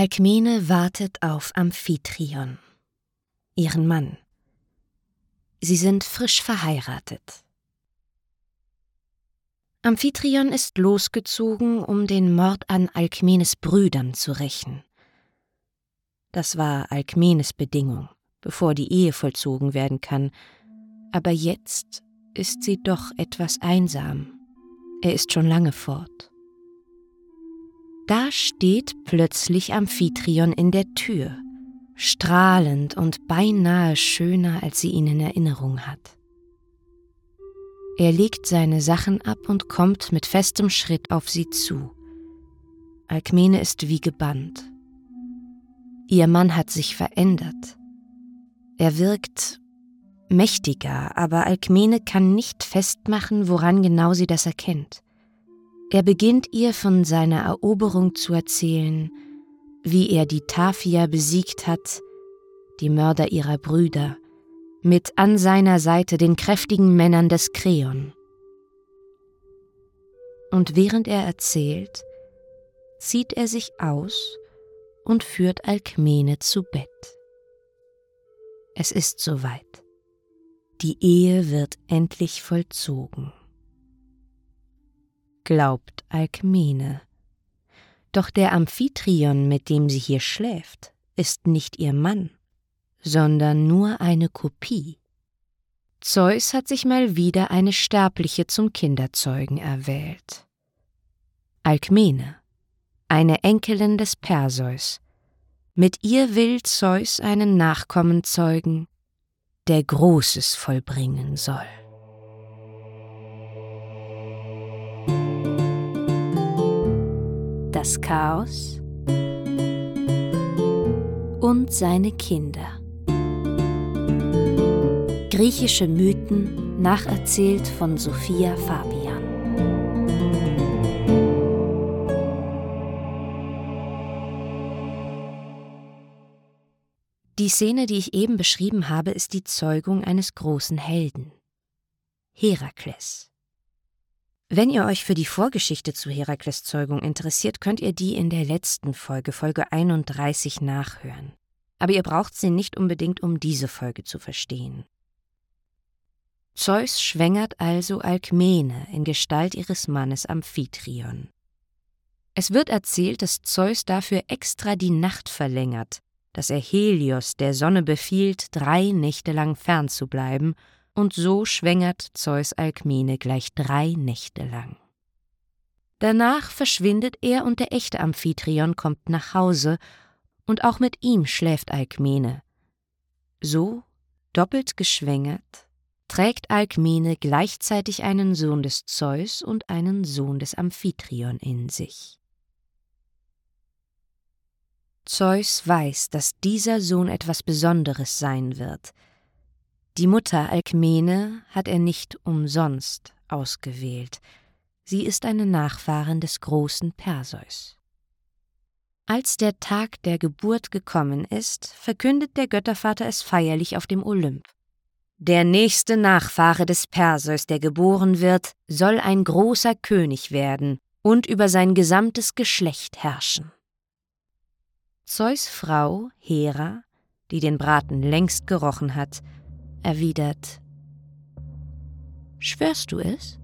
Alkmene wartet auf Amphitryon, ihren Mann. Sie sind frisch verheiratet. Amphitryon ist losgezogen, um den Mord an Alkmenes Brüdern zu rächen. Das war Alkmenes Bedingung, bevor die Ehe vollzogen werden kann, aber jetzt ist sie doch etwas einsam. Er ist schon lange fort. Da steht plötzlich Amphitryon in der Tür, strahlend und beinahe schöner, als sie ihn in Erinnerung hat. Er legt seine Sachen ab und kommt mit festem Schritt auf sie zu. Alkmene ist wie gebannt. Ihr Mann hat sich verändert. Er wirkt mächtiger, aber Alkmene kann nicht festmachen, woran genau sie das erkennt. Er beginnt ihr von seiner Eroberung zu erzählen, wie er die Tafia besiegt hat, die Mörder ihrer Brüder, mit an seiner Seite den kräftigen Männern des Kreon. Und während er erzählt, zieht er sich aus und führt Alkmene zu Bett. Es ist soweit. Die Ehe wird endlich vollzogen. Glaubt Alkmene. Doch der Amphitryon, mit dem sie hier schläft, ist nicht ihr Mann, sondern nur eine Kopie. Zeus hat sich mal wieder eine Sterbliche zum Kinderzeugen erwählt. Alkmene, eine Enkelin des Perseus. Mit ihr will Zeus einen Nachkommen zeugen, der Großes vollbringen soll. Das Chaos und seine Kinder. Griechische Mythen nacherzählt von Sophia Fabian. Die Szene, die ich eben beschrieben habe, ist die Zeugung eines großen Helden. Herakles. Wenn ihr euch für die Vorgeschichte zu Herakles Zeugung interessiert, könnt ihr die in der letzten Folge, Folge 31, nachhören. Aber ihr braucht sie nicht unbedingt, um diese Folge zu verstehen. Zeus schwängert also Alkmene in Gestalt ihres Mannes Amphitryon. Es wird erzählt, dass Zeus dafür extra die Nacht verlängert, dass er Helios der Sonne befiehlt, drei Nächte lang fernzubleiben, und so schwängert Zeus Alkmene gleich drei Nächte lang. Danach verschwindet er und der echte Amphitryon kommt nach Hause, und auch mit ihm schläft Alkmene. So, doppelt geschwängert, trägt Alkmene gleichzeitig einen Sohn des Zeus und einen Sohn des Amphitryon in sich. Zeus weiß, dass dieser Sohn etwas Besonderes sein wird. Die Mutter Alkmene hat er nicht umsonst ausgewählt. Sie ist eine Nachfahrin des großen Perseus. Als der Tag der Geburt gekommen ist, verkündet der Göttervater es feierlich auf dem Olymp. Der nächste Nachfahre des Perseus, der geboren wird, soll ein großer König werden und über sein gesamtes Geschlecht herrschen. Zeus Frau, Hera, die den Braten längst gerochen hat, erwidert Schwörst du es?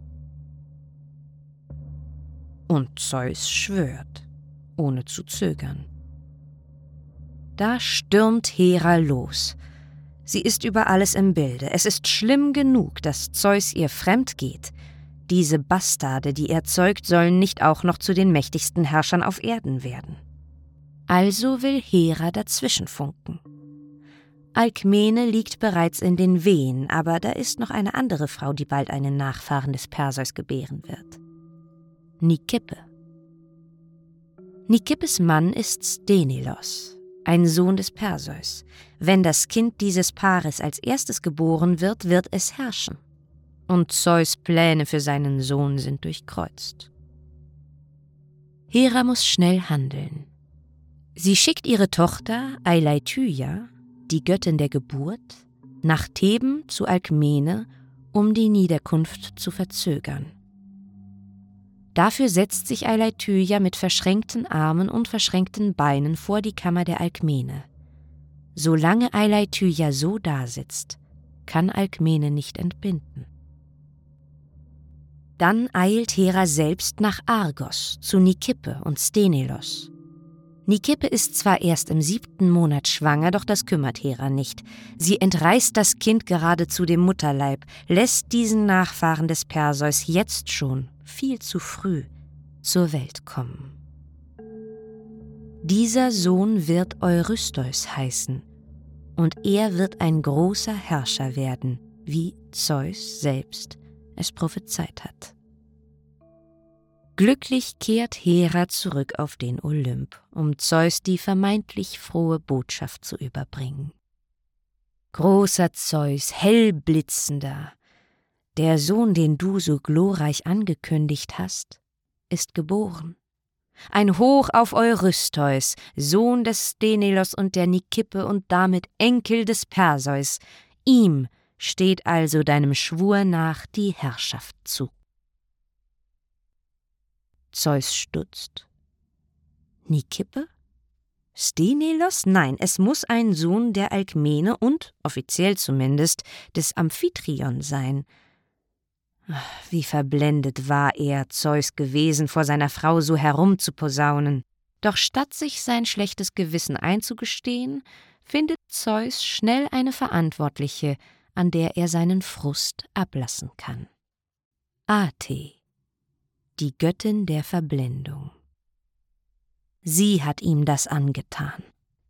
Und Zeus schwört, ohne zu zögern. Da stürmt Hera los. Sie ist über alles im Bilde. Es ist schlimm genug, dass Zeus ihr fremd geht. Diese Bastarde, die er zeugt, sollen nicht auch noch zu den mächtigsten Herrschern auf Erden werden. Also will Hera dazwischenfunken. Alkmene liegt bereits in den Wehen, aber da ist noch eine andere Frau, die bald einen Nachfahren des Perseus gebären wird. Nikippe. Nikippes Mann ist Stenilos, ein Sohn des Perseus. Wenn das Kind dieses Paares als erstes geboren wird, wird es herrschen. Und Zeus Pläne für seinen Sohn sind durchkreuzt. Hera muss schnell handeln. Sie schickt ihre Tochter Eileithyia, die Göttin der Geburt, nach Theben zu Alkmene, um die Niederkunft zu verzögern. Dafür setzt sich Eileithyia mit verschränkten Armen und verschränkten Beinen vor die Kammer der Alkmene. Solange Eileithyia so dasitzt, kann Alkmene nicht entbinden. Dann eilt Hera selbst nach Argos zu Nikippe und Stenelos. Nikippe ist zwar erst im siebten Monat schwanger, doch das kümmert Hera nicht. Sie entreißt das Kind geradezu dem Mutterleib, lässt diesen Nachfahren des Perseus jetzt schon, viel zu früh, zur Welt kommen. Dieser Sohn wird Eurystheus heißen, und er wird ein großer Herrscher werden, wie Zeus selbst es prophezeit hat. Glücklich kehrt Hera zurück auf den Olymp, um Zeus die vermeintlich frohe Botschaft zu überbringen. Großer Zeus, hellblitzender, der Sohn, den du so glorreich angekündigt hast, ist geboren. Ein Hoch auf Eurystheus, Sohn des Stenelos und der Nikippe und damit Enkel des Perseus, ihm steht also deinem Schwur nach die Herrschaft zu. Zeus stutzt. Nikippe? Stenelos? Nein, es muss ein Sohn der Alkmene und, offiziell zumindest, des Amphitryon sein. Wie verblendet war er, Zeus gewesen, vor seiner Frau so herumzuposaunen. Doch statt sich sein schlechtes Gewissen einzugestehen, findet Zeus schnell eine Verantwortliche, an der er seinen Frust ablassen kann. Ate die Göttin der Verblendung. Sie hat ihm das angetan.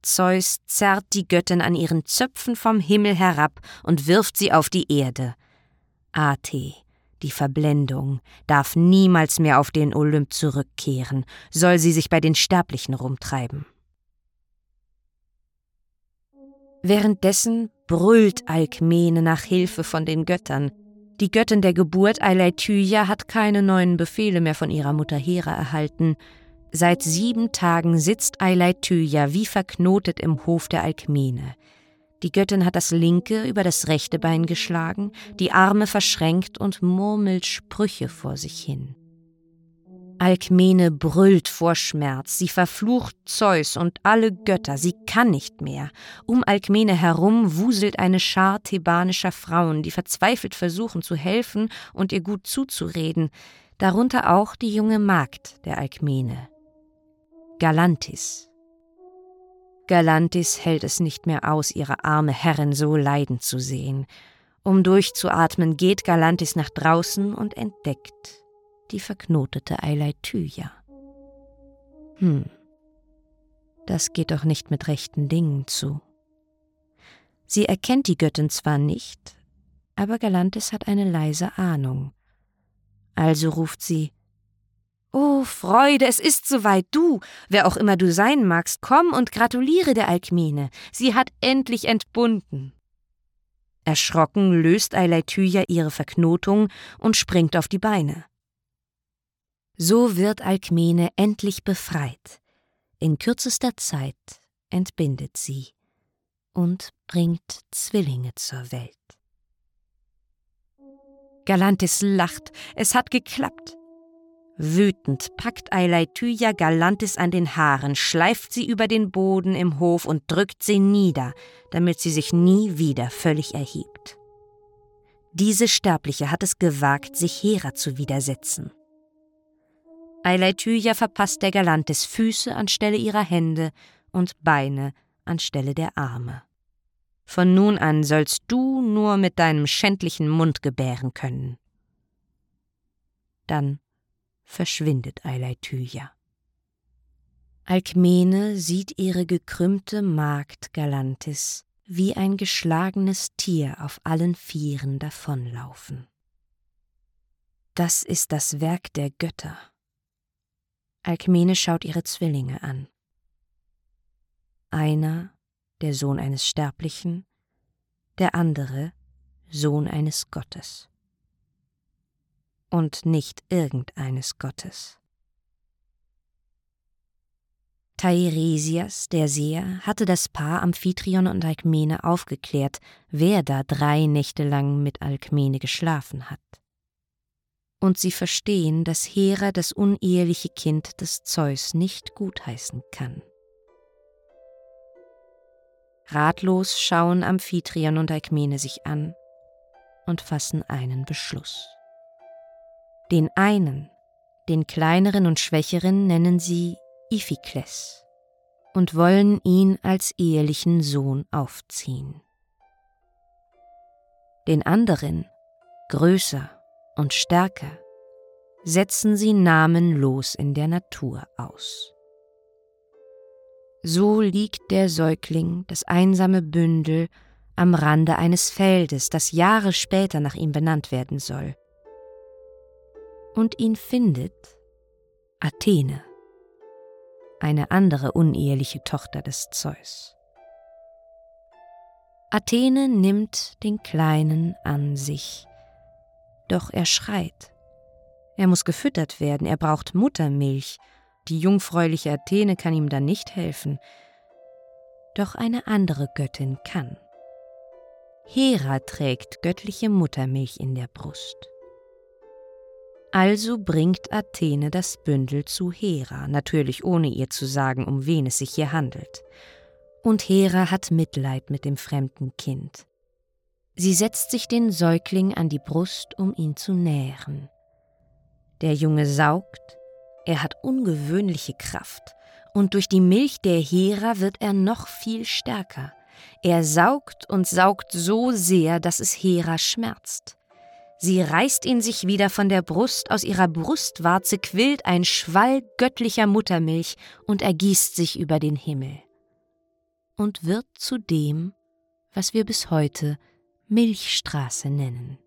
Zeus zerrt die Göttin an ihren Zöpfen vom Himmel herab und wirft sie auf die Erde. Ate, die Verblendung, darf niemals mehr auf den Olymp zurückkehren, soll sie sich bei den Sterblichen rumtreiben. Währenddessen brüllt Alkmene nach Hilfe von den Göttern, die Göttin der Geburt Eileithyia hat keine neuen Befehle mehr von ihrer Mutter Hera erhalten. Seit sieben Tagen sitzt Eileithyia wie verknotet im Hof der Alkmene. Die Göttin hat das linke über das rechte Bein geschlagen, die Arme verschränkt und murmelt Sprüche vor sich hin. Alkmene brüllt vor Schmerz, sie verflucht Zeus und alle Götter, sie kann nicht mehr. Um Alkmene herum wuselt eine Schar thebanischer Frauen, die verzweifelt versuchen zu helfen und ihr gut zuzureden, darunter auch die junge Magd der Alkmene. Galantis. Galantis hält es nicht mehr aus, ihre arme Herrin so leiden zu sehen. Um durchzuatmen, geht Galantis nach draußen und entdeckt, die verknotete Eileithyia. Hm, das geht doch nicht mit rechten Dingen zu. Sie erkennt die Göttin zwar nicht, aber Galantis hat eine leise Ahnung. Also ruft sie Oh, Freude, es ist soweit, du, wer auch immer du sein magst, komm und gratuliere der Alkmene, sie hat endlich entbunden. Erschrocken löst Eileithyia ihre Verknotung und springt auf die Beine. So wird Alkmene endlich befreit. In kürzester Zeit entbindet sie und bringt Zwillinge zur Welt. Galantis lacht, es hat geklappt. Wütend packt Eileithyia Galantis an den Haaren, schleift sie über den Boden im Hof und drückt sie nieder, damit sie sich nie wieder völlig erhebt. Diese Sterbliche hat es gewagt, sich Hera zu widersetzen. Eileithyia verpasst der Galantis Füße anstelle ihrer Hände und Beine anstelle der Arme. Von nun an sollst du nur mit deinem schändlichen Mund gebären können. Dann verschwindet Eileithyia. Alkmene sieht ihre gekrümmte Magd Galantis wie ein geschlagenes Tier auf allen Vieren davonlaufen. Das ist das Werk der Götter. Alkmene schaut ihre Zwillinge an. Einer, der Sohn eines Sterblichen, der andere, Sohn eines Gottes. Und nicht irgendeines Gottes. Teiresias, der Seher, hatte das Paar Amphitryon und Alkmene aufgeklärt, wer da drei Nächte lang mit Alkmene geschlafen hat. Und sie verstehen, dass Hera das uneheliche Kind des Zeus nicht gutheißen kann. Ratlos schauen Amphitryon und Alkmene sich an und fassen einen Beschluss. Den einen, den kleineren und schwächeren, nennen sie Iphikles und wollen ihn als ehelichen Sohn aufziehen. Den anderen, größer und stärker, setzen sie namenlos in der Natur aus. So liegt der Säugling, das einsame Bündel, am Rande eines Feldes, das Jahre später nach ihm benannt werden soll. Und ihn findet Athene, eine andere uneheliche Tochter des Zeus. Athene nimmt den Kleinen an sich, doch er schreit. Er muss gefüttert werden, er braucht Muttermilch, die jungfräuliche Athene kann ihm dann nicht helfen, doch eine andere Göttin kann. Hera trägt göttliche Muttermilch in der Brust. Also bringt Athene das Bündel zu Hera, natürlich ohne ihr zu sagen, um wen es sich hier handelt. Und Hera hat Mitleid mit dem fremden Kind. Sie setzt sich den Säugling an die Brust, um ihn zu nähren. Der Junge saugt, er hat ungewöhnliche Kraft, und durch die Milch der Hera wird er noch viel stärker. Er saugt und saugt so sehr, dass es Hera schmerzt. Sie reißt ihn sich wieder von der Brust, aus ihrer Brustwarze quillt ein Schwall göttlicher Muttermilch und ergießt sich über den Himmel. Und wird zu dem, was wir bis heute Milchstraße nennen.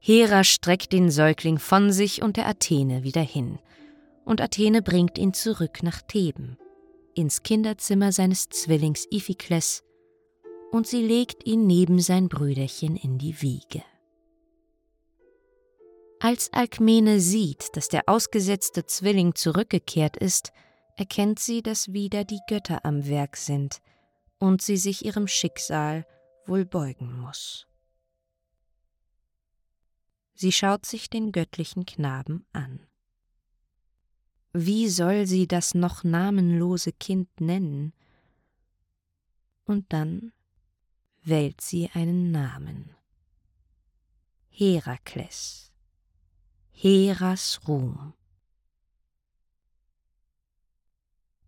Hera streckt den Säugling von sich und der Athene wieder hin, und Athene bringt ihn zurück nach Theben ins Kinderzimmer seines Zwillings Iphikles und sie legt ihn neben sein Brüderchen in die Wiege. Als Alkmene sieht, dass der ausgesetzte Zwilling zurückgekehrt ist, erkennt sie, dass wieder die Götter am Werk sind und sie sich ihrem Schicksal wohl beugen muss. Sie schaut sich den göttlichen Knaben an. Wie soll sie das noch namenlose Kind nennen? Und dann wählt sie einen Namen. Herakles. Heras Ruhm.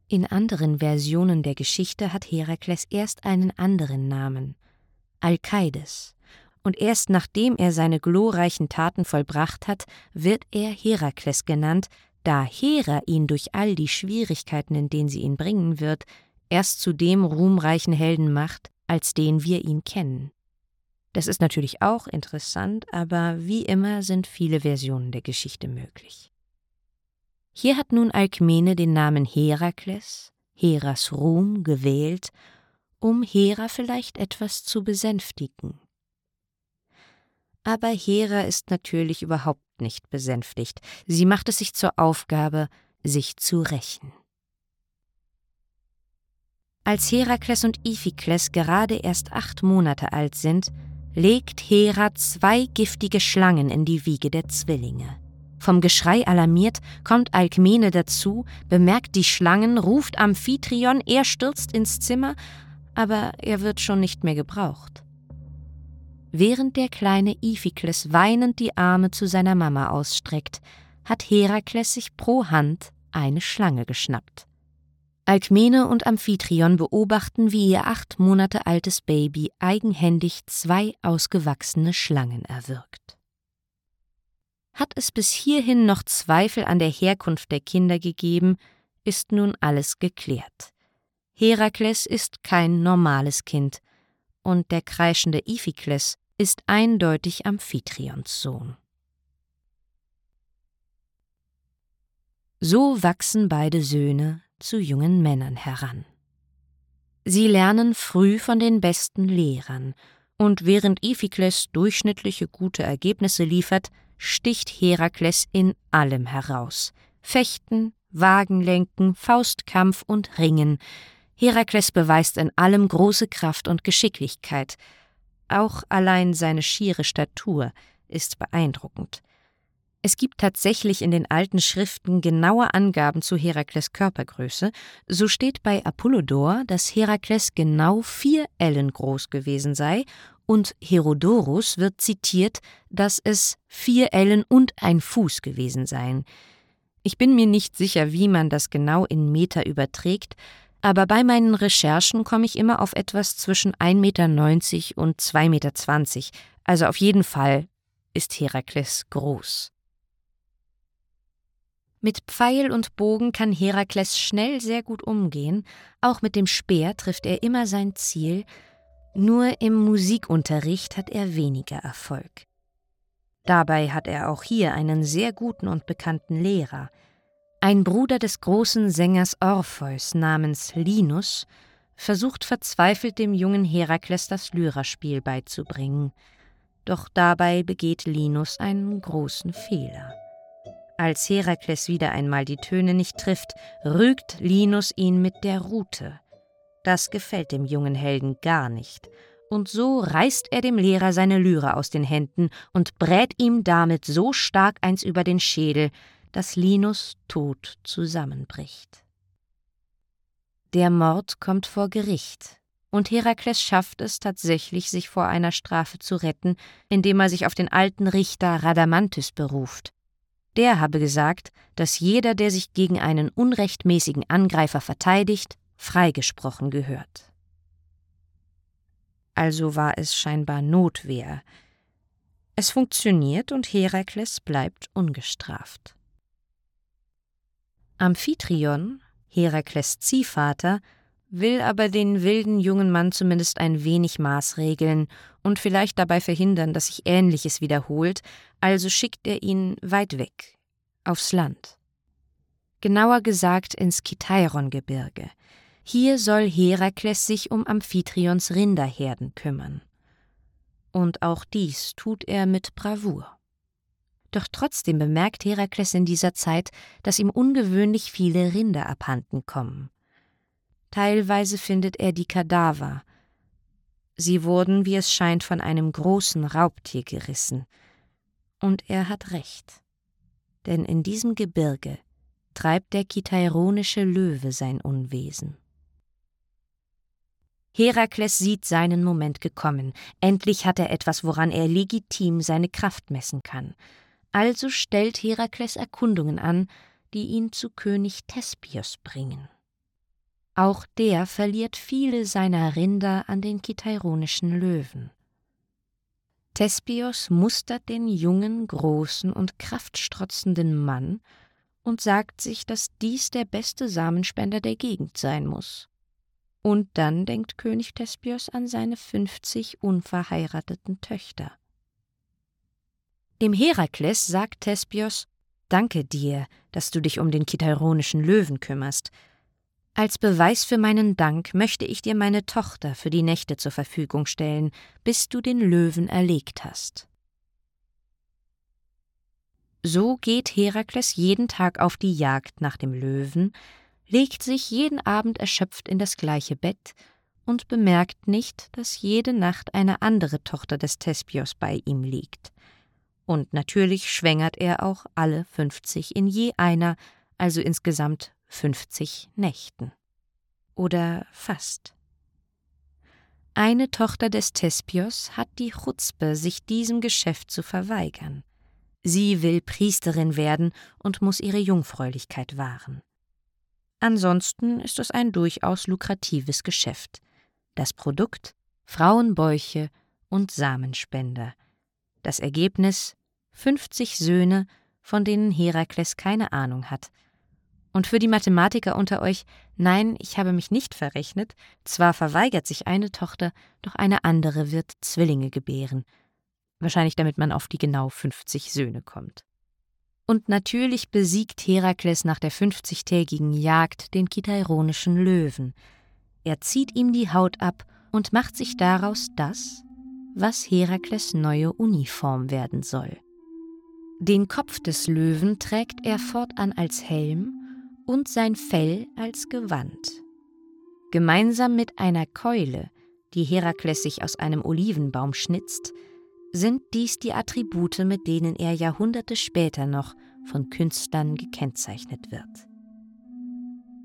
In anderen Versionen der Geschichte hat Herakles erst einen anderen Namen, Alkaides, und erst nachdem er seine glorreichen Taten vollbracht hat, wird er Herakles genannt, da Hera ihn durch all die Schwierigkeiten, in denen sie ihn bringen wird, erst zu dem ruhmreichen Helden macht, als den wir ihn kennen. Das ist natürlich auch interessant, aber wie immer sind viele Versionen der Geschichte möglich. Hier hat nun Alkmene den Namen Herakles, Heras Ruhm, gewählt, um Hera vielleicht etwas zu besänftigen. Aber Hera ist natürlich überhaupt nicht besänftigt. Sie macht es sich zur Aufgabe, sich zu rächen. Als Herakles und Iphikles gerade erst acht Monate alt sind, legt Hera zwei giftige Schlangen in die Wiege der Zwillinge. Vom Geschrei alarmiert kommt Alkmene dazu, bemerkt die Schlangen, ruft Amphitryon, er stürzt ins Zimmer, aber er wird schon nicht mehr gebraucht während der kleine Iphikles weinend die Arme zu seiner Mama ausstreckt, hat Herakles sich pro Hand eine Schlange geschnappt. Alkmene und Amphitryon beobachten, wie ihr acht Monate altes Baby eigenhändig zwei ausgewachsene Schlangen erwürgt. Hat es bis hierhin noch Zweifel an der Herkunft der Kinder gegeben, ist nun alles geklärt. Herakles ist kein normales Kind, und der kreischende Iphikles ist eindeutig Amphitrions Sohn. So wachsen beide Söhne zu jungen Männern heran. Sie lernen früh von den besten Lehrern, und während Iphikles durchschnittliche gute Ergebnisse liefert, sticht Herakles in allem heraus. Fechten, Wagenlenken, Faustkampf und Ringen. Herakles beweist in allem große Kraft und Geschicklichkeit, auch allein seine schiere Statur ist beeindruckend. Es gibt tatsächlich in den alten Schriften genaue Angaben zu Herakles Körpergröße. So steht bei Apollodor, dass Herakles genau vier Ellen groß gewesen sei, und Herodorus wird zitiert, dass es vier Ellen und ein Fuß gewesen seien. Ich bin mir nicht sicher, wie man das genau in Meter überträgt, aber bei meinen Recherchen komme ich immer auf etwas zwischen 1,90 Meter und 2,20 Meter, also auf jeden Fall ist Herakles groß. Mit Pfeil und Bogen kann Herakles schnell sehr gut umgehen, auch mit dem Speer trifft er immer sein Ziel, nur im Musikunterricht hat er weniger Erfolg. Dabei hat er auch hier einen sehr guten und bekannten Lehrer. Ein Bruder des großen Sängers Orpheus namens Linus versucht verzweifelt dem jungen Herakles das Lyraspiel beizubringen. Doch dabei begeht Linus einen großen Fehler. Als Herakles wieder einmal die Töne nicht trifft, rügt Linus ihn mit der Rute. Das gefällt dem jungen Helden gar nicht, und so reißt er dem Lehrer seine Lyre aus den Händen und brät ihm damit so stark eins über den Schädel, dass Linus tot zusammenbricht. Der Mord kommt vor Gericht, und Herakles schafft es tatsächlich, sich vor einer Strafe zu retten, indem er sich auf den alten Richter Radamanthys beruft. Der habe gesagt, dass jeder, der sich gegen einen unrechtmäßigen Angreifer verteidigt, freigesprochen gehört. Also war es scheinbar Notwehr. Es funktioniert und Herakles bleibt ungestraft. Amphitryon, Herakles Ziehvater, will aber den wilden jungen Mann zumindest ein wenig maßregeln und vielleicht dabei verhindern, dass sich Ähnliches wiederholt, also schickt er ihn weit weg, aufs Land. Genauer gesagt ins Kitairon-Gebirge. Hier soll Herakles sich um Amphitrions Rinderherden kümmern. Und auch dies tut er mit Bravour. Doch trotzdem bemerkt Herakles in dieser Zeit, dass ihm ungewöhnlich viele Rinder abhanden kommen. Teilweise findet er die Kadaver. Sie wurden, wie es scheint, von einem großen Raubtier gerissen. Und er hat recht. Denn in diesem Gebirge treibt der kitaironische Löwe sein Unwesen. Herakles sieht seinen Moment gekommen. Endlich hat er etwas, woran er legitim seine Kraft messen kann. Also stellt Herakles Erkundungen an, die ihn zu König Thespios bringen. Auch der verliert viele seiner Rinder an den kitaironischen Löwen. Thespios mustert den jungen, großen und kraftstrotzenden Mann und sagt sich, dass dies der beste Samenspender der Gegend sein muss. Und dann denkt König Thespios an seine fünfzig unverheirateten Töchter. Dem Herakles sagt Thespios: Danke dir, dass du dich um den kitaironischen Löwen kümmerst, als Beweis für meinen Dank möchte ich dir meine Tochter für die Nächte zur Verfügung stellen, bis du den Löwen erlegt hast. So geht Herakles jeden Tag auf die Jagd nach dem Löwen, legt sich jeden Abend erschöpft in das gleiche Bett und bemerkt nicht, dass jede Nacht eine andere Tochter des Thespios bei ihm liegt. Und natürlich schwängert er auch alle fünfzig in je einer, also insgesamt 50 Nächten. Oder fast. Eine Tochter des Thespios hat die Chutzpe, sich diesem Geschäft zu verweigern. Sie will Priesterin werden und muss ihre Jungfräulichkeit wahren. Ansonsten ist es ein durchaus lukratives Geschäft. Das Produkt Frauenbäuche und Samenspender. Das Ergebnis 50 Söhne, von denen Herakles keine Ahnung hat und für die Mathematiker unter euch, nein, ich habe mich nicht verrechnet, zwar verweigert sich eine Tochter, doch eine andere wird Zwillinge gebären. Wahrscheinlich damit man auf die genau 50 Söhne kommt. Und natürlich besiegt Herakles nach der 50-tägigen Jagd den kitaironischen Löwen. Er zieht ihm die Haut ab und macht sich daraus das, was Herakles neue Uniform werden soll. Den Kopf des Löwen trägt er fortan als Helm und sein Fell als Gewand. Gemeinsam mit einer Keule, die Herakles sich aus einem Olivenbaum schnitzt, sind dies die Attribute, mit denen er Jahrhunderte später noch von Künstlern gekennzeichnet wird.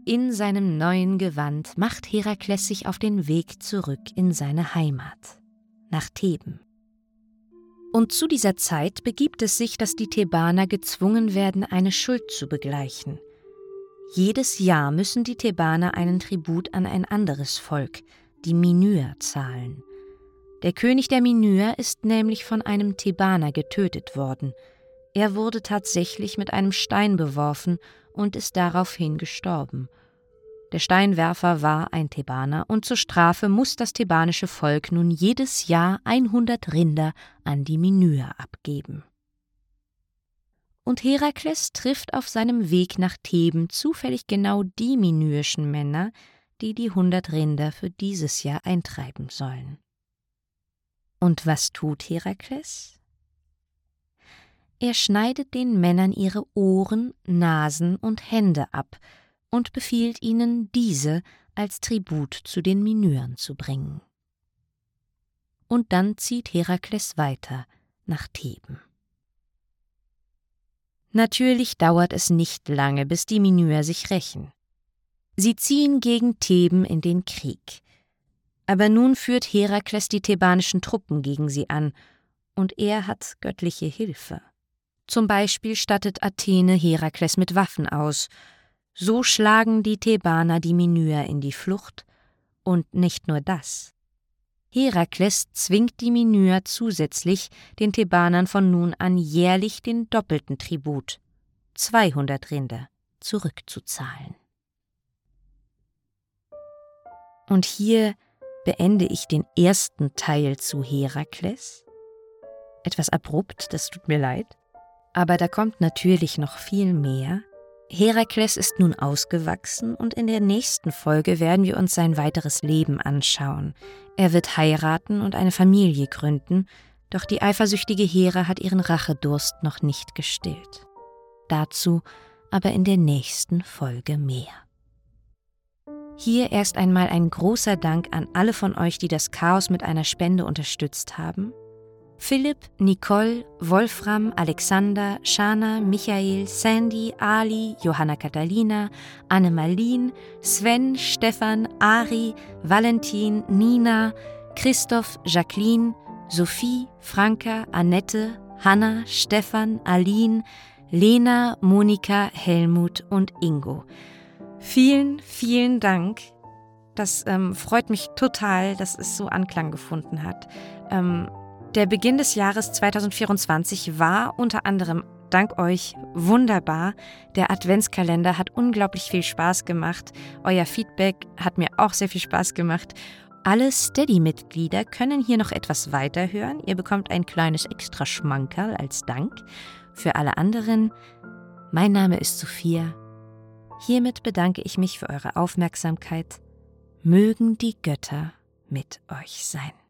In seinem neuen Gewand macht Herakles sich auf den Weg zurück in seine Heimat, nach Theben. Und zu dieser Zeit begibt es sich, dass die Thebaner gezwungen werden, eine Schuld zu begleichen. Jedes Jahr müssen die Thebaner einen Tribut an ein anderes Volk, die Minyer, zahlen. Der König der Minyer ist nämlich von einem Thebaner getötet worden. Er wurde tatsächlich mit einem Stein beworfen und ist daraufhin gestorben. Der Steinwerfer war ein Thebaner und zur Strafe muss das thebanische Volk nun jedes Jahr 100 Rinder an die Minyer abgeben. Und Herakles trifft auf seinem Weg nach Theben zufällig genau die minyrischen Männer, die die 100 Rinder für dieses Jahr eintreiben sollen. Und was tut Herakles? Er schneidet den Männern ihre Ohren, Nasen und Hände ab und befiehlt ihnen, diese als Tribut zu den Minyren zu bringen. Und dann zieht Herakles weiter nach Theben. Natürlich dauert es nicht lange, bis die Minyer sich rächen. Sie ziehen gegen Theben in den Krieg. Aber nun führt Herakles die thebanischen Truppen gegen sie an, und er hat göttliche Hilfe. Zum Beispiel stattet Athene Herakles mit Waffen aus. So schlagen die Thebaner die Minyer in die Flucht. Und nicht nur das. Herakles zwingt die Minyer zusätzlich, den Thebanern von nun an jährlich den doppelten Tribut, 200 Rinder, zurückzuzahlen. Und hier beende ich den ersten Teil zu Herakles. Etwas abrupt, das tut mir leid. Aber da kommt natürlich noch viel mehr. Herakles ist nun ausgewachsen und in der nächsten Folge werden wir uns sein weiteres Leben anschauen. Er wird heiraten und eine Familie gründen, doch die eifersüchtige Hera hat ihren Rachedurst noch nicht gestillt. Dazu aber in der nächsten Folge mehr. Hier erst einmal ein großer Dank an alle von euch, die das Chaos mit einer Spende unterstützt haben. Philipp, Nicole, Wolfram, Alexander, Shana, Michael, Sandy, Ali, Johanna Catalina, Anne-Marlin, Sven, Stefan, Ari, Valentin, Nina, Christoph, Jacqueline, Sophie, Franka, Annette, Hanna, Stefan, Aline, Lena, Monika, Helmut und Ingo. Vielen, vielen Dank. Das ähm, freut mich total, dass es so Anklang gefunden hat. Ähm, der Beginn des Jahres 2024 war unter anderem dank euch wunderbar. Der Adventskalender hat unglaublich viel Spaß gemacht. Euer Feedback hat mir auch sehr viel Spaß gemacht. Alle Steady-Mitglieder können hier noch etwas weiterhören. Ihr bekommt ein kleines extra Schmankerl als Dank. Für alle anderen, mein Name ist Sophia. Hiermit bedanke ich mich für eure Aufmerksamkeit. Mögen die Götter mit euch sein.